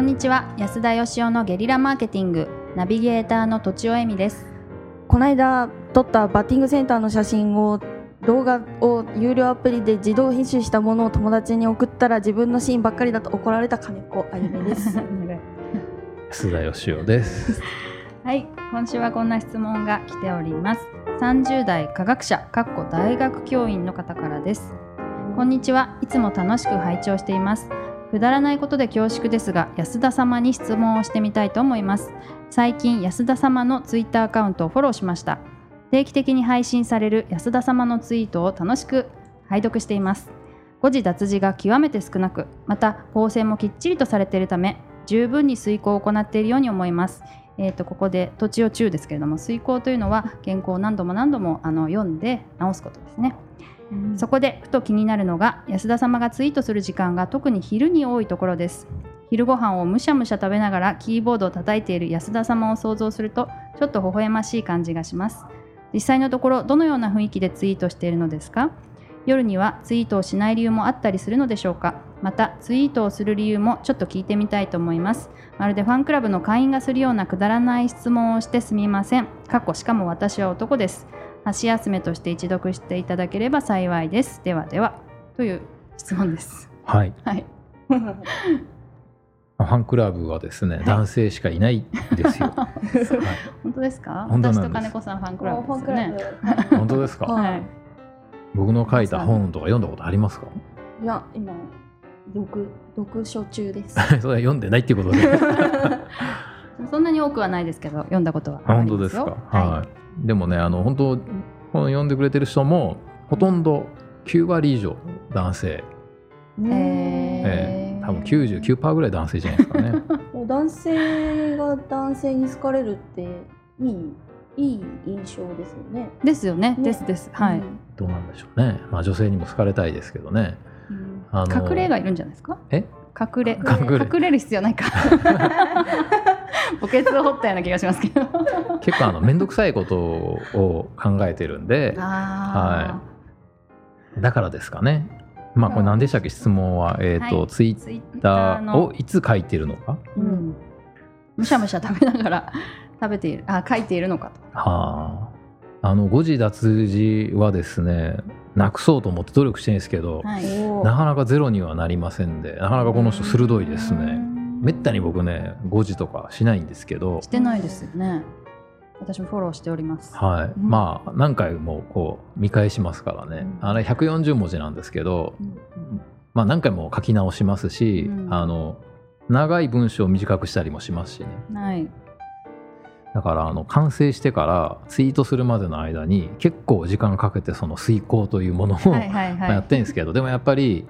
こんにちは。安田義雄のゲリラマーケティング。ナビゲーターのとちおえみです。この間撮ったバッティングセンターの写真を動画を有料アプリで自動編集したものを友達に送ったら自分のシーンばっかりだと怒られた金子あゆみです。須田義雄です。はい。今週はこんな質問が来ております。30代科学者かっこ大学教員の方からです。こんにちは。いつも楽しく拝聴していますくだらないことで恐縮ですが安田様に質問をしてみたいと思います。最近安田様のツイッターアカウントをフォローしました。定期的に配信される安田様のツイートを楽しく拝読しています。誤字脱字が極めて少なくまた構成もきっちりとされているため十分に遂行を行っているように思います。えー、とここで土地を中ですけれども遂行というのは原稿を何度も何度もあの読んで直すことですね、そこでふと気になるのが安田様がツイートする時間が特に昼に多いところです。昼ご飯をむしゃむしゃ食べながらキーボードを叩いている安田様を想像するとちょっと微笑ましい感じがします。実際のところどのような雰囲気でツイートしているのですか？夜にはツイートをしない理由もあったりするのでしょうか？またツイートをする理由もちょっと聞いてみたいと思います。まるでファンクラブの会員がするようなくだらない質問をしてすみません。過去しかも私は男です。箸休めとして一読していただければ幸いですではではという質問ですはい。はい ファンクラブはですね、男性しかいないんですよ。は本当ですか？本当なんです私と金子さんファンクラブですよね。本当ですか？はい僕の書いた本とか読んだことありますか？いや今読読書中です それは読んでないっていうことで。そんなに多くはないですけど読んだことはあ本りますよ当ですか。ははい。でもね、あの本当本読んでくれてる人もほとんど9割以上男性、い、えー。えー、多分99%ぐらい男性じゃないですかね。男性が男性に好かれるっていいいい印象ですよね。ですよね。ね。ですです。はい、うん。どうなんでしょうね。まあ女性にも好かれたいですけどね。うん。あの隠れがいるんじゃないですか？え？隠れ隠れ。隠れる必要ないか 墓穴を掘ったような気がしますけど。結構あの面倒くさいことを考えてるんで、あだからですかね。まあこれ何でしたっけ質問は、えっ、と、はい。ツイッッターをいつ書いてるのか？うん、むしゃむしゃ食べながら 食べているあ書いているのかと。はあ。あの誤字脱字はですね、なくそうと思って努力してるんですけど、はい。おー。なかなかゼロにはなりませんで、なかなかこの人鋭いですね。めったに僕ね、誤字とかしないんですけど。し、てないですよね。私もフォローしております。はい、うん。まあ何回もこう見返しますからね、うん。あれ140文字なんですけど、うんまあ、何回も書き直しますし、うん。あの長い文章を短くしたりもしますしね。はい。だからあの完成してからツイートするまでの間に結構時間かけてその遂行というものを、はいはいまあはい。やってるんですけどでもやっぱり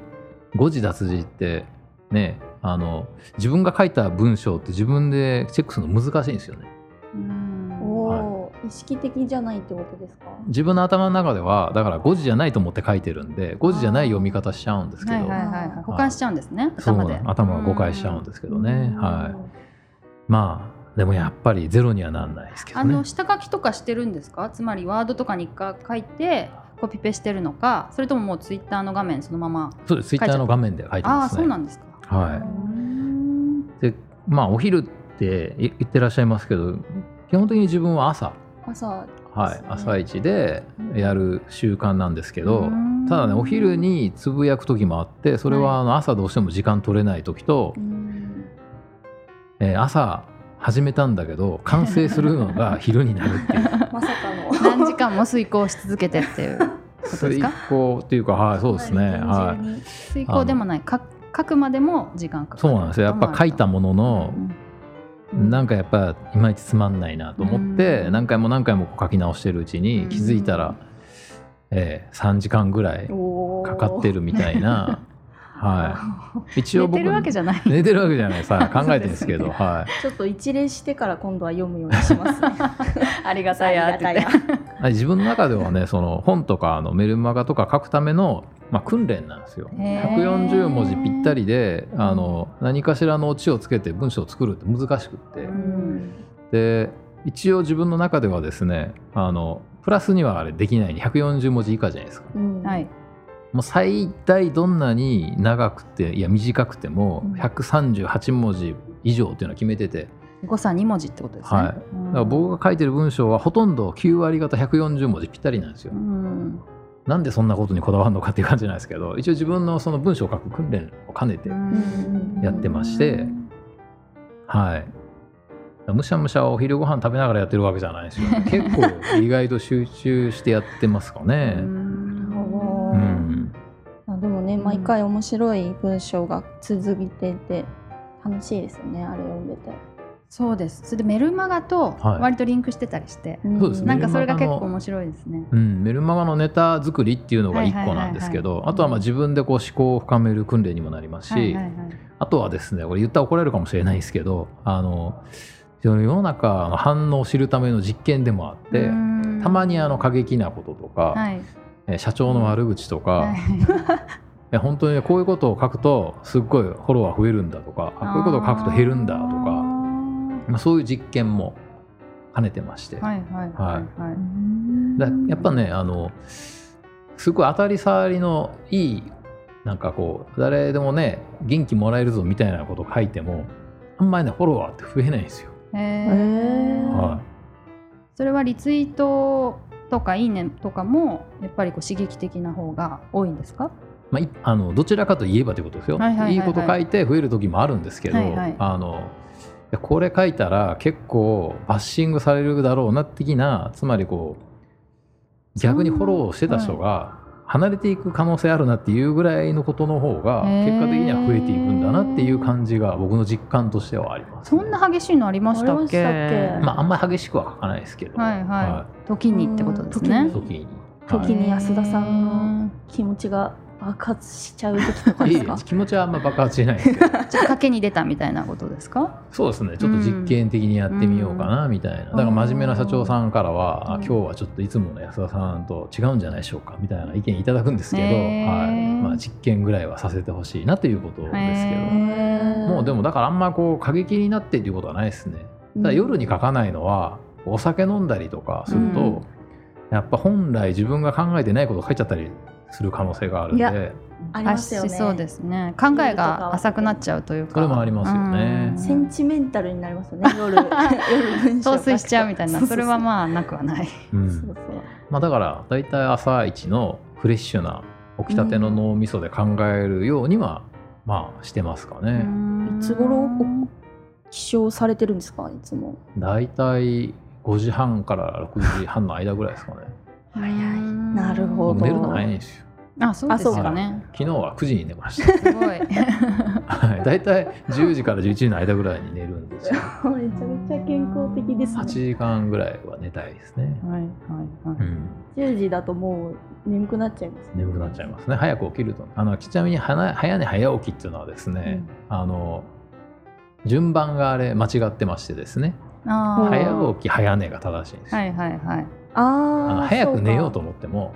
誤字脱字ってねあの自分が書いた文章って自分でチェックするの難しいんですよね。うん。おー意識的じゃないってことですか？自分の頭の中ではだから誤字じゃないと思って書いてるんで誤字じゃない読み方しちゃうんですけど、はいはいはいはい。保管しちゃうんですね頭で。頭が誤解しちゃうんですけどね、うん。はい。まあでもやっぱりゼロにはなんないですけどね。あの下書きとかしてるんですか？つまりワードとかに一回書いてコピペしてるのかそれとももうツイッターの画面そのままそうです。ツイッターの画面で書いてああますね。そうなんですかはうんい。でまあお昼って言ってらっしゃいますけど基本的に自分は朝。朝はい、朝一でやる習慣なんですけど、うん。ただねお昼につぶやく時もあってそれはい。はあの朝どうしても時間取れない時と、うん。えー朝始めたんだけど完成するのが 昼になるっていう。まさかの。何時間も遂行し続けてっていうことです 遂か行っていうかはいそうですね。はい。遂行でもない。か書くまでも時間かかる。そうなんですよ。やっぱ書いたもののうん。なんかやっぱいまいちつまんないなと思ってうん。何回も何回も書き直してるうちに気づいたら、えー3時間ぐらいかかってるみたいな。はい。一応僕寝てるわけじゃない。寝てるわけじゃないさ考えてるんですけどはい。ちょっと一礼してから今度は読むようにしますね。ありがたい。やって自分の中ではねその本とかあのメルマガとか書くための、まあ、訓練なんですよ。へー。140文字ぴったりであの何かしらのオチをつけて文章を作るって難しくって、うん。で一応自分の中ではですねあのプラスにはあれできないに140文字以下じゃないですか。うん。はい。もう最大どんなに長くていや短くてもうん。138文字以上っていうのは決めてて、誤差2文字ってことですね。はい、だから僕が書いてる文章はほとんど9割方140文字ぴったりなんですよ。う。んなんでそんなことにこだわるのかっていう感じなんですけど一応自分のその文章を書く訓練を兼ねて、うんやってましてはい。むしゃむしゃお昼ご飯食べながらやってるわけじゃないですよ。結構意外と集中してやってますかね。でもね毎回面白い文章が続いていて楽しいですよねあれ読んでて、そうです。それでメルマガとはい。割とリンクしてたりして、そうですね。なんかそれが結構面白いですね。うん、メルマガのネタ作りっていうのが一個なんですけはい。はいはいはいどあとはまあ自分でこう思考を深める訓練にもなりますし、はいはいはい。あとはですねこれ言ったら怒られるかもしれないですけどあの世の中の反応を知るための実験でもあってうん。たまにあの過激なこととか、はい。え社長の悪口とか、はい 本当にねこういうことを書くとすっごいフォロワー増えるんだとかあこういうことを書くと減るんだとかあまあ、そういう実験も兼ねてまして、ーはいはいはいはい。だやっぱねあのすごい当たり障りのいいなんかこう誰でもね元気もらえるぞみたいなことを書いてもあんまりねフォロワーって増えないんですよ。へへーーはそれはリツイートとかいいねとかもやっぱりこう刺激的な方が多いんですか？いまあ、いあのどちらかと言えばということですよ。はいはいはいはいいいこと書いて増える時もあるんですけど、はいはいあのこれ書いたら結構バッシングされるだろうな的なつまりこう逆にフォローしてた人が離れていく可能性あるなっていうぐらいのことの方が結果的には増えていくんだなっていう感じが僕の実感としてはあります、ね。そんな激しいのありましたっけ？ましたっけまああんまり激しくは書かないですけど、はいはい時にってことですねうん。時に。時に安田さんの気持ちが爆発しちゃう時とかはい、ですか？気持ちはあんま爆発しないですけど。ちょっと賭けに出たみたいなことですか？そうですね。ちょっと実験的にやってみようかなみたいな、だから真面目な社長さんからは、あうん。今日はちょっといつもの安田さんと違うんじゃないでしょうかみたいな意見いただくんですけど、はい。まあ、実験ぐらいはさせてほしいなということですけど、もうでもだからあんまこう過激になってっていうことはないですね。ただ夜に書かないのはお酒飲んだりとかすると、うん。やっぱ本来自分が考えてないことを書いちゃったりする可能性があるんでありますよねそうですね。考えが浅くなっちゃうというか。それもありますよねうんセンチメンタルになりますよね 夜夜陶酔 しちゃうみたいな。それはあまあなくはない。うんそうそうまあ、だから大体朝一のフレッシュな起きたての脳みそで考えるようには、まあしてますかね。いつ頃起床されてるんですか？いつも大体5時半から6時半の間ぐらいですかね。早い。なるほど僕寝るの早いんですよ。あ、そうですよね。昨日は9時に寝ました。すごい。はい、大体10時から11時の間ぐらいに寝るんですよ。めちゃめちゃ健康的です8ね時間ぐらいは寝たいですね。はいはいはい。うん、10時だともう眠くなっちゃいますね眠くなっちゃいますね。早く起きると。あのちなみに早早寝早起きっていうのはですね、あの順番があれ間違ってましてですね。早起き早寝が正しいんですよ。はいはいはい。ああのあ早く寝ようと思っても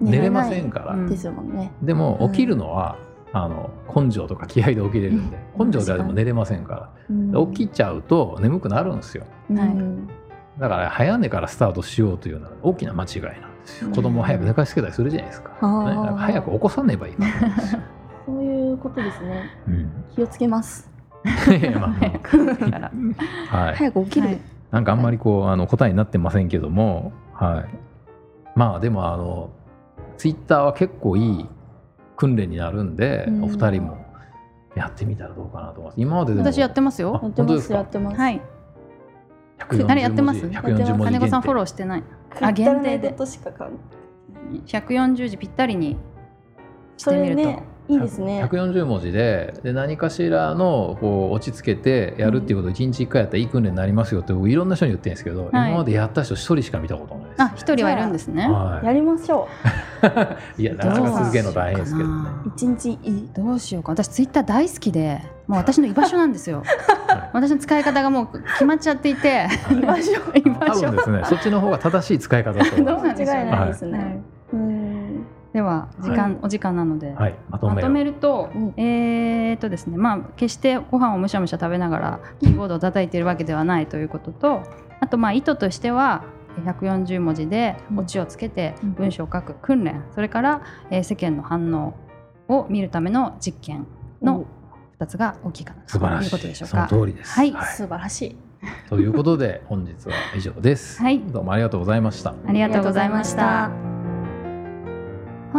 寝れませんから、うんですもん。ねでもうん。起きるのは、あの根性とか気合で起きれるんで、うん。根性ではでも寝れませんから、うん。起きちゃうと眠くなるんですよ。はい。うんだから早寝からスタートしようというのは大きな間違いなんですよ、うん。子供を早く寝かしつけたりするじゃないですか,、ね、だから早く起こさねばいいから。そういうことですね。うん、気をつけます。早く起きる、はい。なんかあんまりこうあの答えになってませんけども、はい、まあでもあのツイッターは結構いい訓練になるんで、うん。お二人もやってみたらどうかなと思います。今まででも私やってますあよ。やってます本当ですか？やってます。はい。140あれやってます？文字140文字金子さんフォローーしてない。あ限定で。としか考140字ぴったりにしそてみると。れねいいですね。140文字でで何かしらのこう落ち着けてやるっていうことを1日1回やったらいい訓練になりますよって僕いろんな人に言ってるんですけど、今までやった人1人しか見たことないです、あ、一人はいるんですね。はやりましょい、いやなかなか続けるの大変ですけどね。う一日いい？どうしようか。私ツイッター大好きでもう 私の居場所なんですよ。はい。私の使い方がもう決まっちゃっていて。居場所居場所。多分ですね。そっちの方が正しい使い方だと思いま どうなんでしょう間違いないですね、では時間、はい。お時間なので、すはいまとめをまとめると、うん。えーっとですねまあ決してご飯をむしゃむしゃ食べながらキーボードを叩いているわけではないということとあとまあ意図としては140文字でオチをつけてうん。文章を書く訓練それから、えー世間の反応を見るための実験の2発が大きいかなと素晴らしいいうことでしょうそのか。通りです。はい。素晴らしい。ということで本日は以上です。はい。どうもありがとうございました。ありがとうございました。